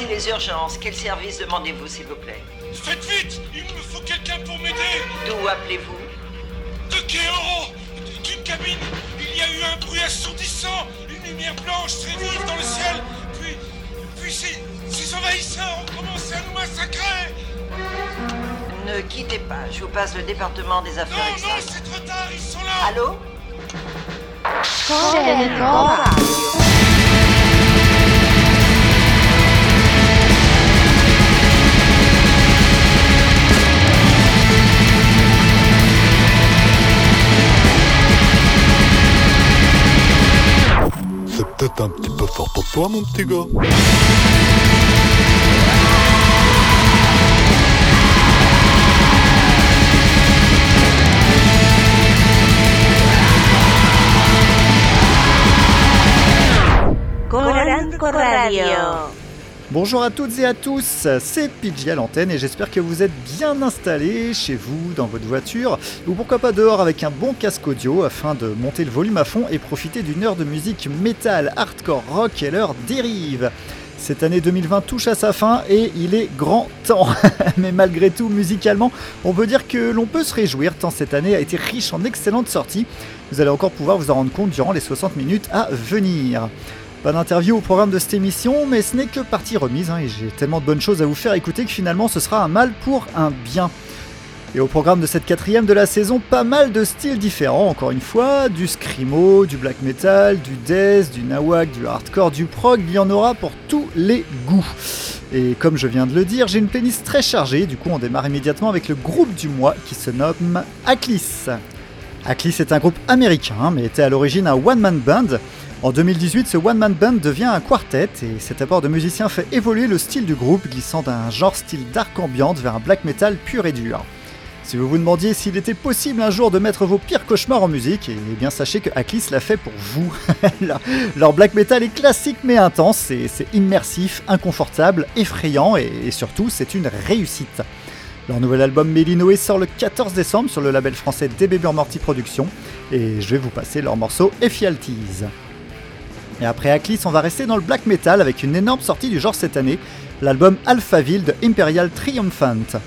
Ici les urgences. Quel service demandez-vous, s'il vous plaît Faites vite Il me faut quelqu'un pour m'aider. D'où appelez-vous De Kéoro D'une cabine. Il y a eu un bruit assourdissant Une lumière blanche très vive dans le ciel. Puis... Puis ces, ces envahisseurs ont commencé à nous massacrer. Ne quittez pas. Je vous passe le département des affaires Non, non, c'est trop tard Ils sont là. Allô peut-être un petit peu. Bonjour à toutes et à tous, c'est PJ à l'antenne et j'espère que vous êtes bien installés chez vous, dans votre voiture, ou pourquoi pas dehors avec un bon casque audio afin de monter le volume à fond et profiter d'une heure de musique métal, hardcore, rock et leur dérive. Cette année 2020 touche à sa fin et il est grand temps. Mais malgré tout, musicalement, on peut dire que l'on peut se réjouir tant cette année a été riche en excellentes sorties. Vous allez encore pouvoir vous en rendre compte durant les 60 minutes à venir. Pas d'interview au programme de cette émission, mais ce n'est que partie remise, hein, et j'ai tellement de bonnes choses à vous faire écouter que finalement ce sera un mal pour un bien. Et au programme de cette quatrième de la saison, pas mal de styles différents, encore une fois, du screamo, du black metal, du death, du nawak, du hardcore, du prog, il y en aura pour tous les goûts. Et comme je viens de le dire, j'ai une playlist très chargée, du coup on démarre immédiatement avec le groupe du mois qui se nomme Aklis. Aklis est un groupe américain, mais était à l'origine un one-man band. En 2018, ce one-man band devient un quartet et cet apport de musiciens fait évoluer le style du groupe, glissant d'un genre style dark ambiante vers un black metal pur et dur. Si vous vous demandiez s'il était possible un jour de mettre vos pires cauchemars en musique, eh bien sachez que Aklis l'a fait pour vous. leur, black metal est classique mais intense, c'est immersif, inconfortable, effrayant et, surtout c'est une réussite. Leur nouvel album Mélinoé sort le 14 décembre sur le label français DB Morty Productions et je vais vous passer leur morceau Ephialtes. Et après Aklis, on va rester dans le black metal avec une énorme sortie du genre cette année, l'album Alphaville de Imperial Triumphant.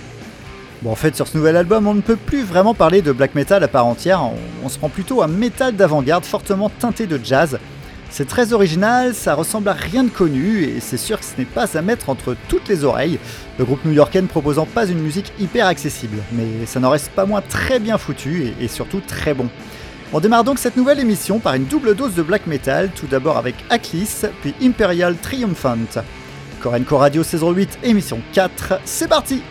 Bon, en fait, sur ce nouvel album, on ne peut plus vraiment parler de black metal à part entière, on, se prend plutôt à un metal d'avant-garde fortement teinté de jazz. C'est très original, ça ressemble à rien de connu, et c'est sûr que ce n'est pas à mettre entre toutes les oreilles, le groupe new-yorkais ne proposant pas une musique hyper accessible, mais ça n'en reste pas moins très bien foutu et surtout très bon. On démarre donc cette nouvelle émission par une double dose de black metal, tout d'abord avec Aklis, puis Imperial Triumphant. Korenko Radio saison 8, émission 4, c'est parti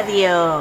Radio.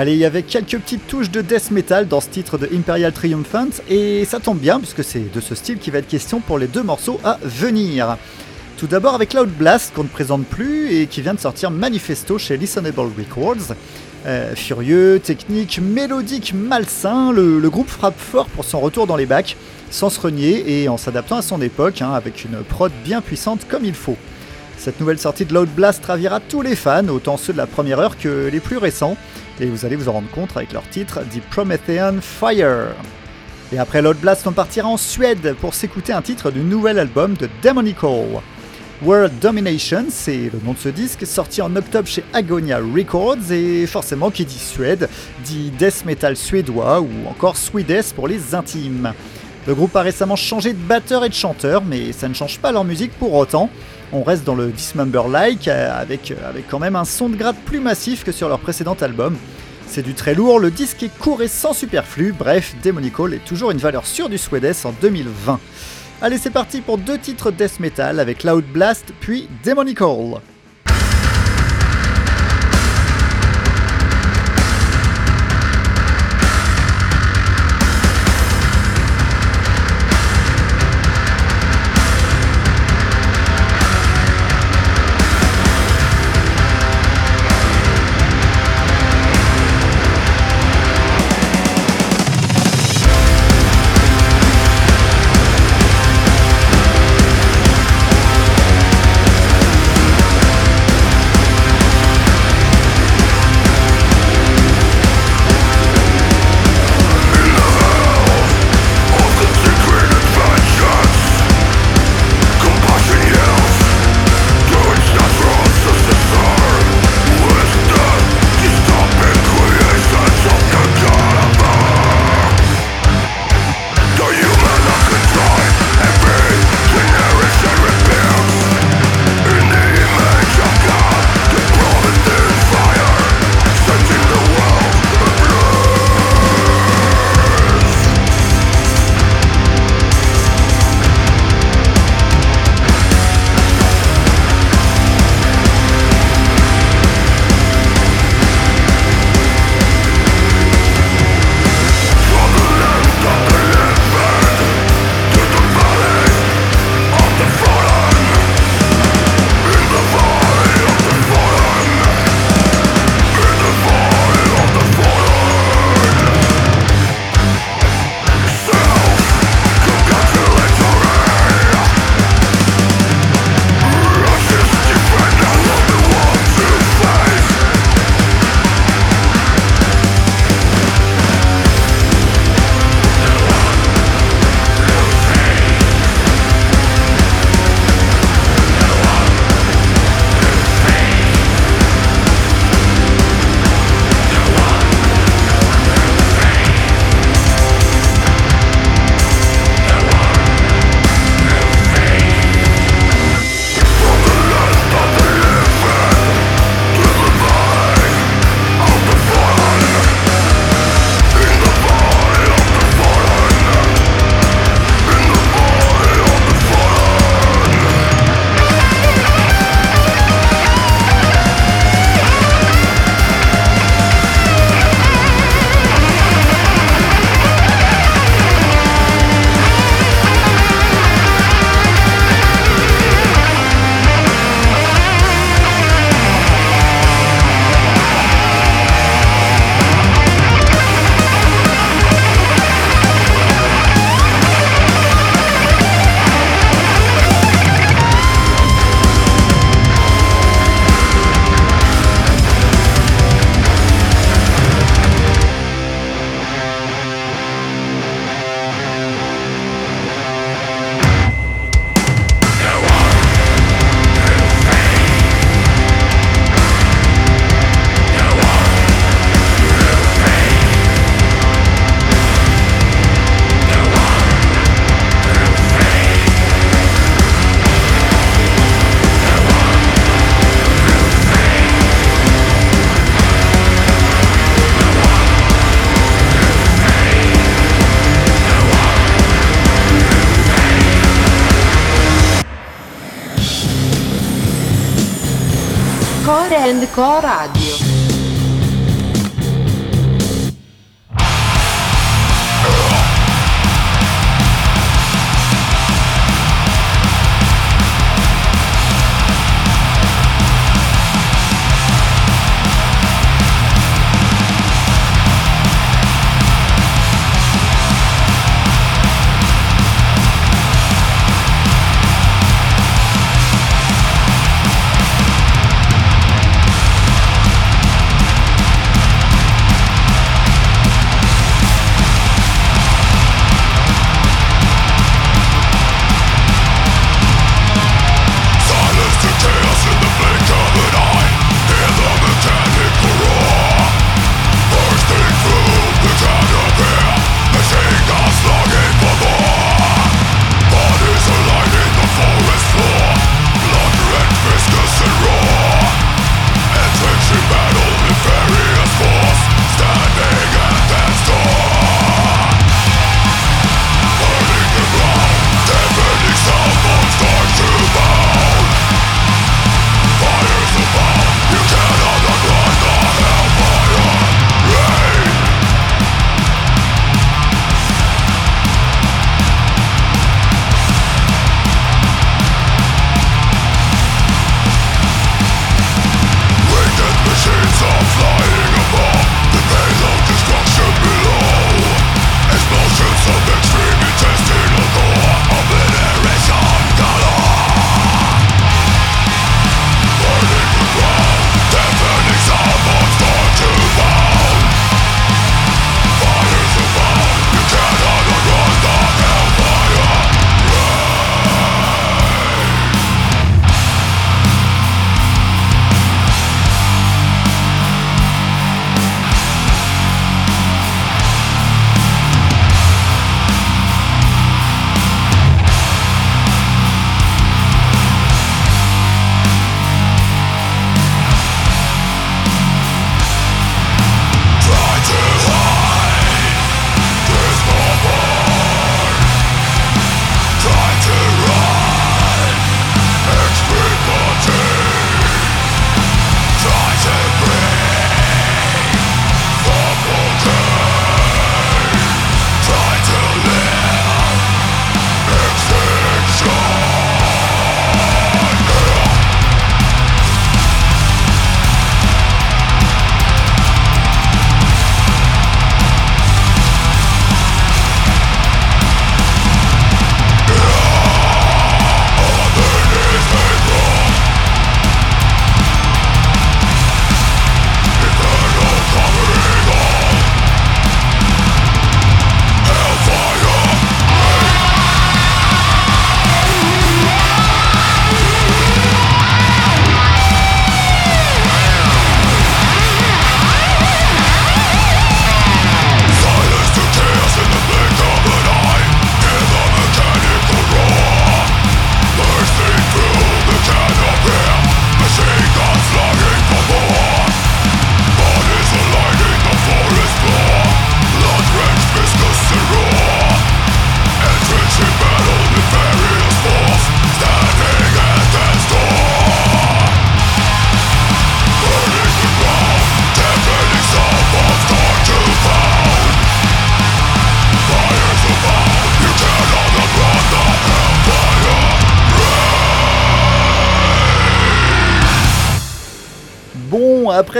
Allez, il y avait quelques petites touches de death metal dans ce titre de Imperial Triumphant, et ça tombe bien puisque c'est de ce style qui va être question pour les deux morceaux à venir. Tout d'abord avec Loud Blast qu'on ne présente plus et qui vient de sortir Manifesto chez Listenable Records. Euh, furieux, technique, mélodique, malsain, le, groupe frappe fort pour son retour dans les bacs, sans se renier et en s'adaptant à son époque, hein, avec une prod bien puissante comme il faut. Cette nouvelle sortie de Loud Blast ravira tous les fans, autant ceux de la première heure que les plus récents, et vous allez vous en rendre compte avec leur titre The Promethean Fire. Et après Loud Blast, on partira en Suède pour s'écouter un titre du nouvel album de Demonical. World Domination, c'est le nom de ce disque, sorti en octobre chez Agonia Records, et forcément qui dit Suède, dit death metal suédois ou encore Swedish pour les intimes. Le groupe a récemment changé de batteur et de chanteur, mais ça ne change pas leur musique pour autant. On reste dans le Dismember-like, avec, avec quand même un son de grade plus massif que sur leur précédent album. C'est du très lourd, le disque est court et sans superflu, bref, Demonical est toujours une valeur sûre du Swedish en 2020. Allez, c'est parti pour deux titres death metal avec Loud Blast puis Demonical.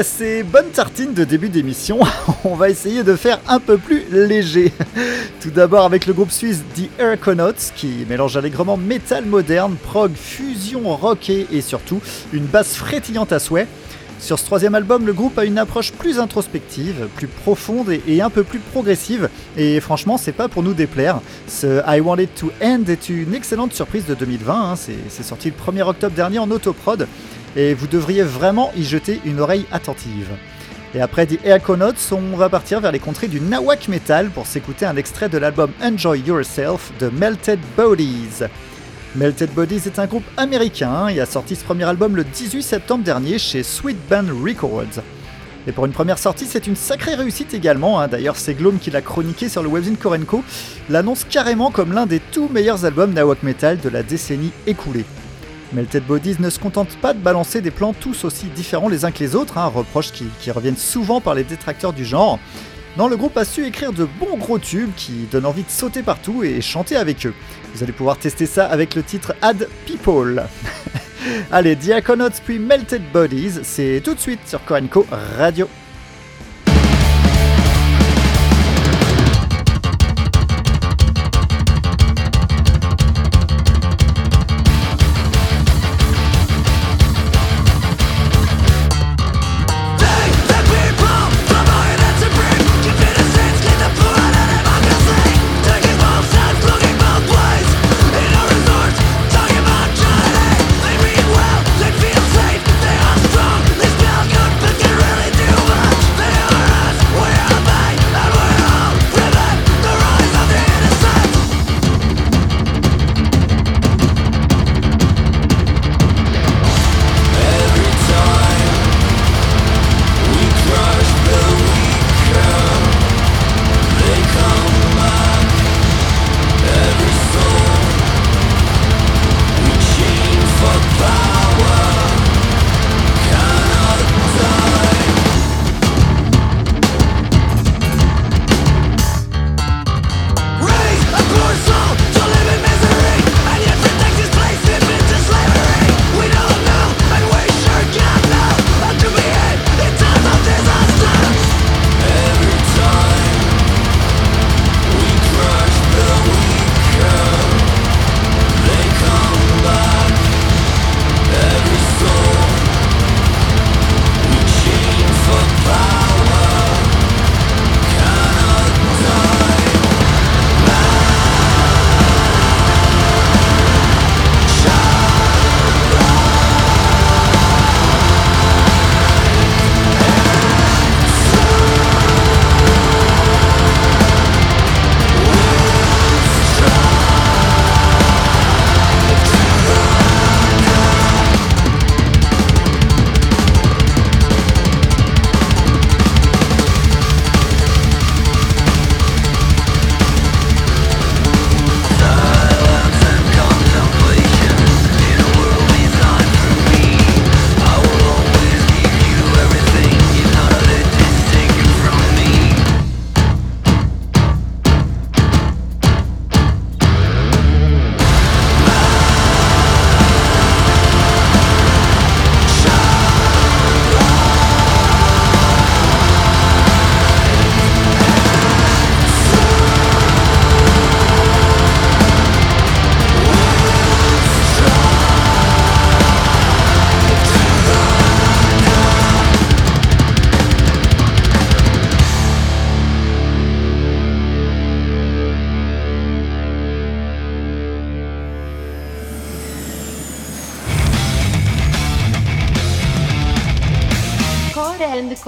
Après ces bonnes tartines de début d'émission, on va essayer de faire un peu plus léger. Tout d'abord avec le groupe suisse The Airconauts, qui mélange allègrement métal moderne, prog, fusion rockée et surtout une basse frétillante à souhait. Sur ce troisième album, le groupe a une approche plus introspective, plus profonde et, un peu plus progressive. Et franchement, c'est pas pour nous déplaire. Ce I Want It to End est une excellente surprise de 2020. Hein. C'est sorti le 1er octobre dernier en autoprod. Et vous devriez vraiment y jeter une oreille attentive. Et après The Airconauts, on va partir vers les contrées du Nawak Metal pour s'écouter un extrait de l'album Enjoy Yourself de Melted Bodies. Melted Bodies est un groupe américain et a sorti ce premier album le 18 septembre dernier chez Sweet Band Records. Et pour une première sortie, c'est une sacrée réussite également. Hein. D'ailleurs, c'est Glom qui l'a chroniqué sur le webzine Korenko, l'annonce carrément comme l'un des tout meilleurs albums Nawak Metal de la décennie écoulée. Melted Bodies ne se contente pas de balancer des plans tous aussi différents les uns que les autres, hein, reproches qui, reviennent souvent par les détracteurs du genre. Non, le groupe a su écrire de bons gros tubes qui donnent envie de sauter partout et chanter avec eux. Vous allez pouvoir tester ça avec le titre Add People. allez, Diaconauts puis Melted Bodies, c'est tout de suite sur Corenco Radio.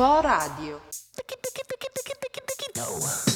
Co Radio. No.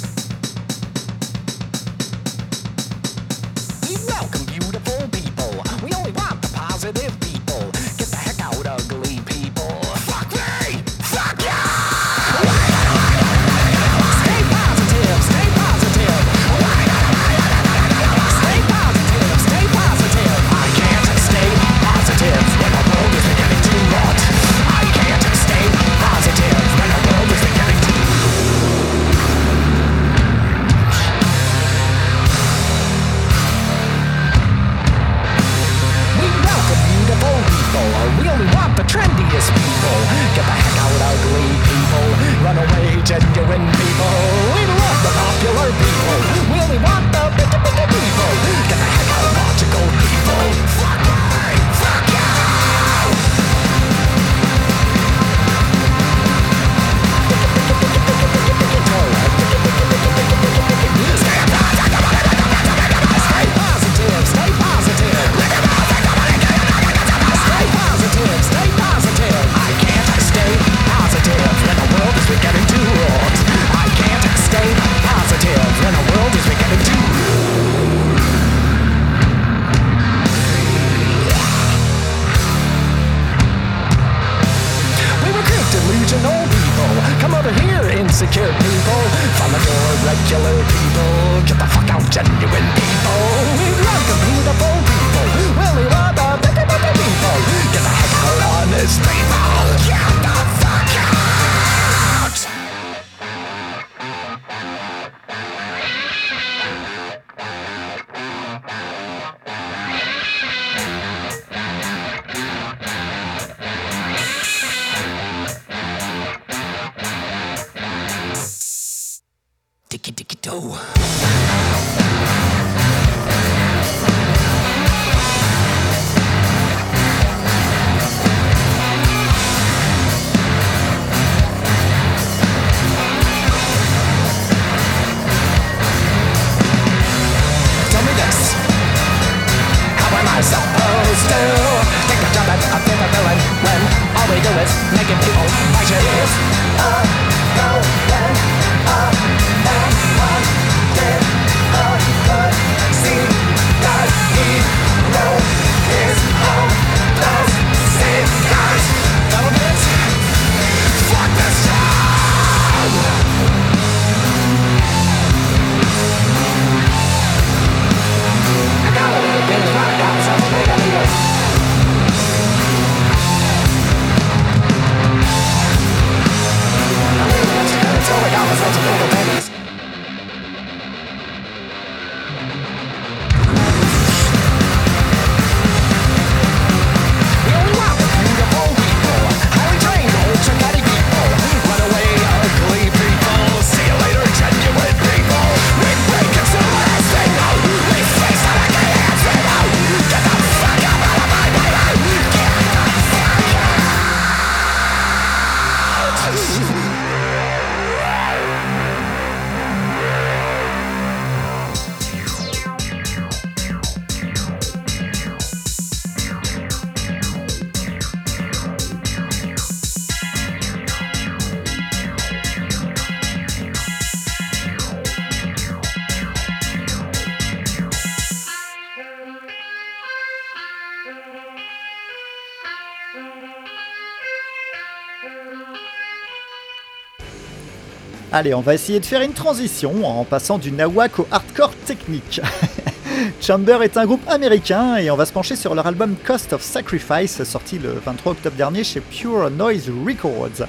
Allez, on va essayer de faire une transition en passant du nawak au hardcore technique. Chamber est un groupe américain et on va se pencher sur leur album Cost of Sacrifice sorti le 23 octobre dernier chez Pure Noise Records.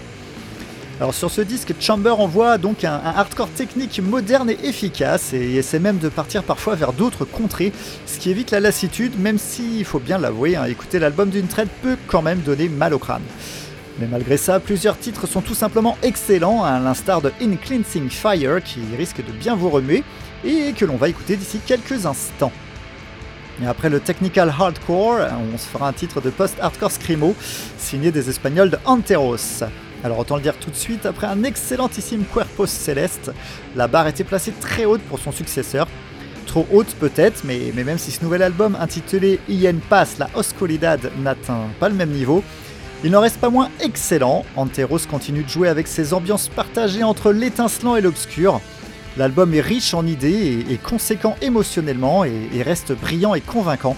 Alors sur ce disque, Chamber envoie donc un, hardcore technique moderne et efficace et essaie même de partir parfois vers d'autres contrées, ce qui évite la lassitude, même s'il faut bien l'avouer, hein, écouter l'album d'une traite peut quand même donner mal au crâne. Mais malgré ça, plusieurs titres sont tout simplement excellents, à l'instar de In Cleansing Fire qui risque de bien vous remuer et que l'on va écouter d'ici quelques instants. Et après le technical hardcore, on se fera un titre de post-hardcore scrimo signé des Espagnols de Anteros. Alors autant le dire tout de suite, après un excellentissime Cuerpos Céleste, la barre était placée très haute pour son successeur. Trop haute peut-être, mais, même si ce nouvel album intitulé Ien Pass, la Oscuridad n'atteint pas le même niveau, il n'en reste pas moins excellent, Anteros continue de jouer avec ses ambiances partagées entre l'étincelant et l'obscur. L'album est riche en idées et, conséquent émotionnellement et, reste brillant et convaincant.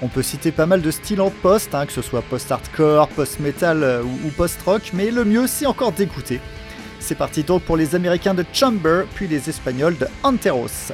On peut citer pas mal de styles en post, hein, que ce soit post-hardcore, post-metal euh, ou, ou post-rock, mais le mieux c'est encore d'écouter. C'est parti donc pour les Américains de Chamber, puis les Espagnols de Anteros.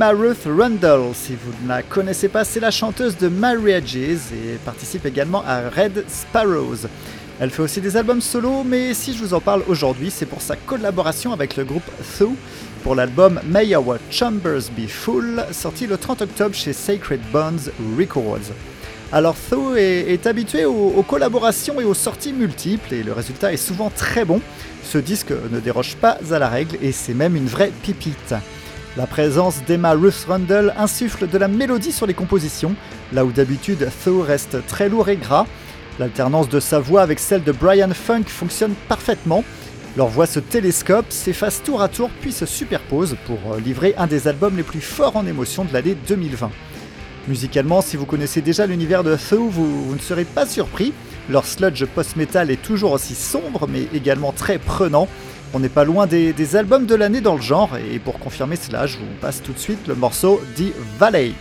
Emma Ruth Rundle, si vous ne la connaissez pas, c'est la chanteuse de Marriages et participe également à Red Sparrows. Elle fait aussi des albums solo, mais si je vous en parle aujourd'hui, c'est pour sa collaboration avec le groupe Thou pour l'album May Our Chambers Be Full, sorti le 30 octobre chez Sacred Bones Records. Alors Thou est, habitué aux, aux, collaborations et aux sorties multiples et le résultat est souvent très bon. Ce disque ne déroge pas à la règle et c'est même une vraie pipite. La présence d'Emma Ruth Rundle insuffle de la mélodie sur les compositions, là où d'habitude Thaw reste très lourd et gras. L'alternance de sa voix avec celle de Brian Funk fonctionne parfaitement. Leurs voix se télescopent, s'effacent tour à tour puis se superposent pour livrer un des albums les plus forts en émotion de l'année 2020. Musicalement, si vous connaissez déjà l'univers de vous, vous ne serez pas surpris. Leur sludge post-metal est toujours aussi sombre, mais également très prenant. On n'est pas loin des, albums de l'année dans le genre, et pour confirmer cela, je vous passe tout de suite le morceau The Valley.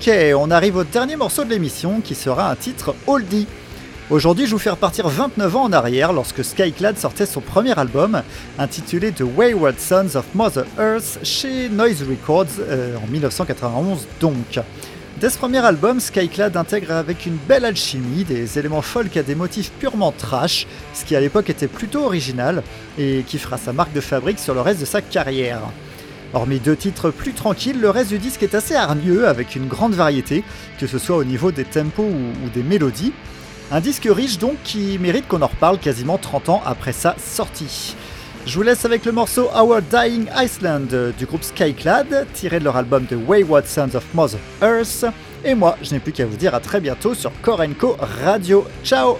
Ok, on arrive au dernier morceau de l'émission qui sera un titre oldie. Aujourd'hui, je vous fais repartir 29 ans en arrière lorsque Skyclad sortait son premier album, intitulé The Wayward Sons of Mother Earth, chez Noise Records euh, en 1991 donc. Dès ce premier album, Skyclad intègre avec une belle alchimie des éléments folk à des motifs purement trash, ce qui à l'époque était plutôt original, et qui fera sa marque de fabrique sur le reste de sa carrière. Hormis deux titres plus tranquilles, le reste du disque est assez hargneux avec une grande variété, que ce soit au niveau des tempos ou, des mélodies. Un disque riche donc qui mérite qu'on en reparle quasiment 30 ans après sa sortie. Je vous laisse avec le morceau Our Dying Iceland du groupe Skyclad, tiré de leur album The Wayward Sons of Mother Earth. Et moi, je n'ai plus qu'à vous dire à très bientôt sur Korenko Radio. Ciao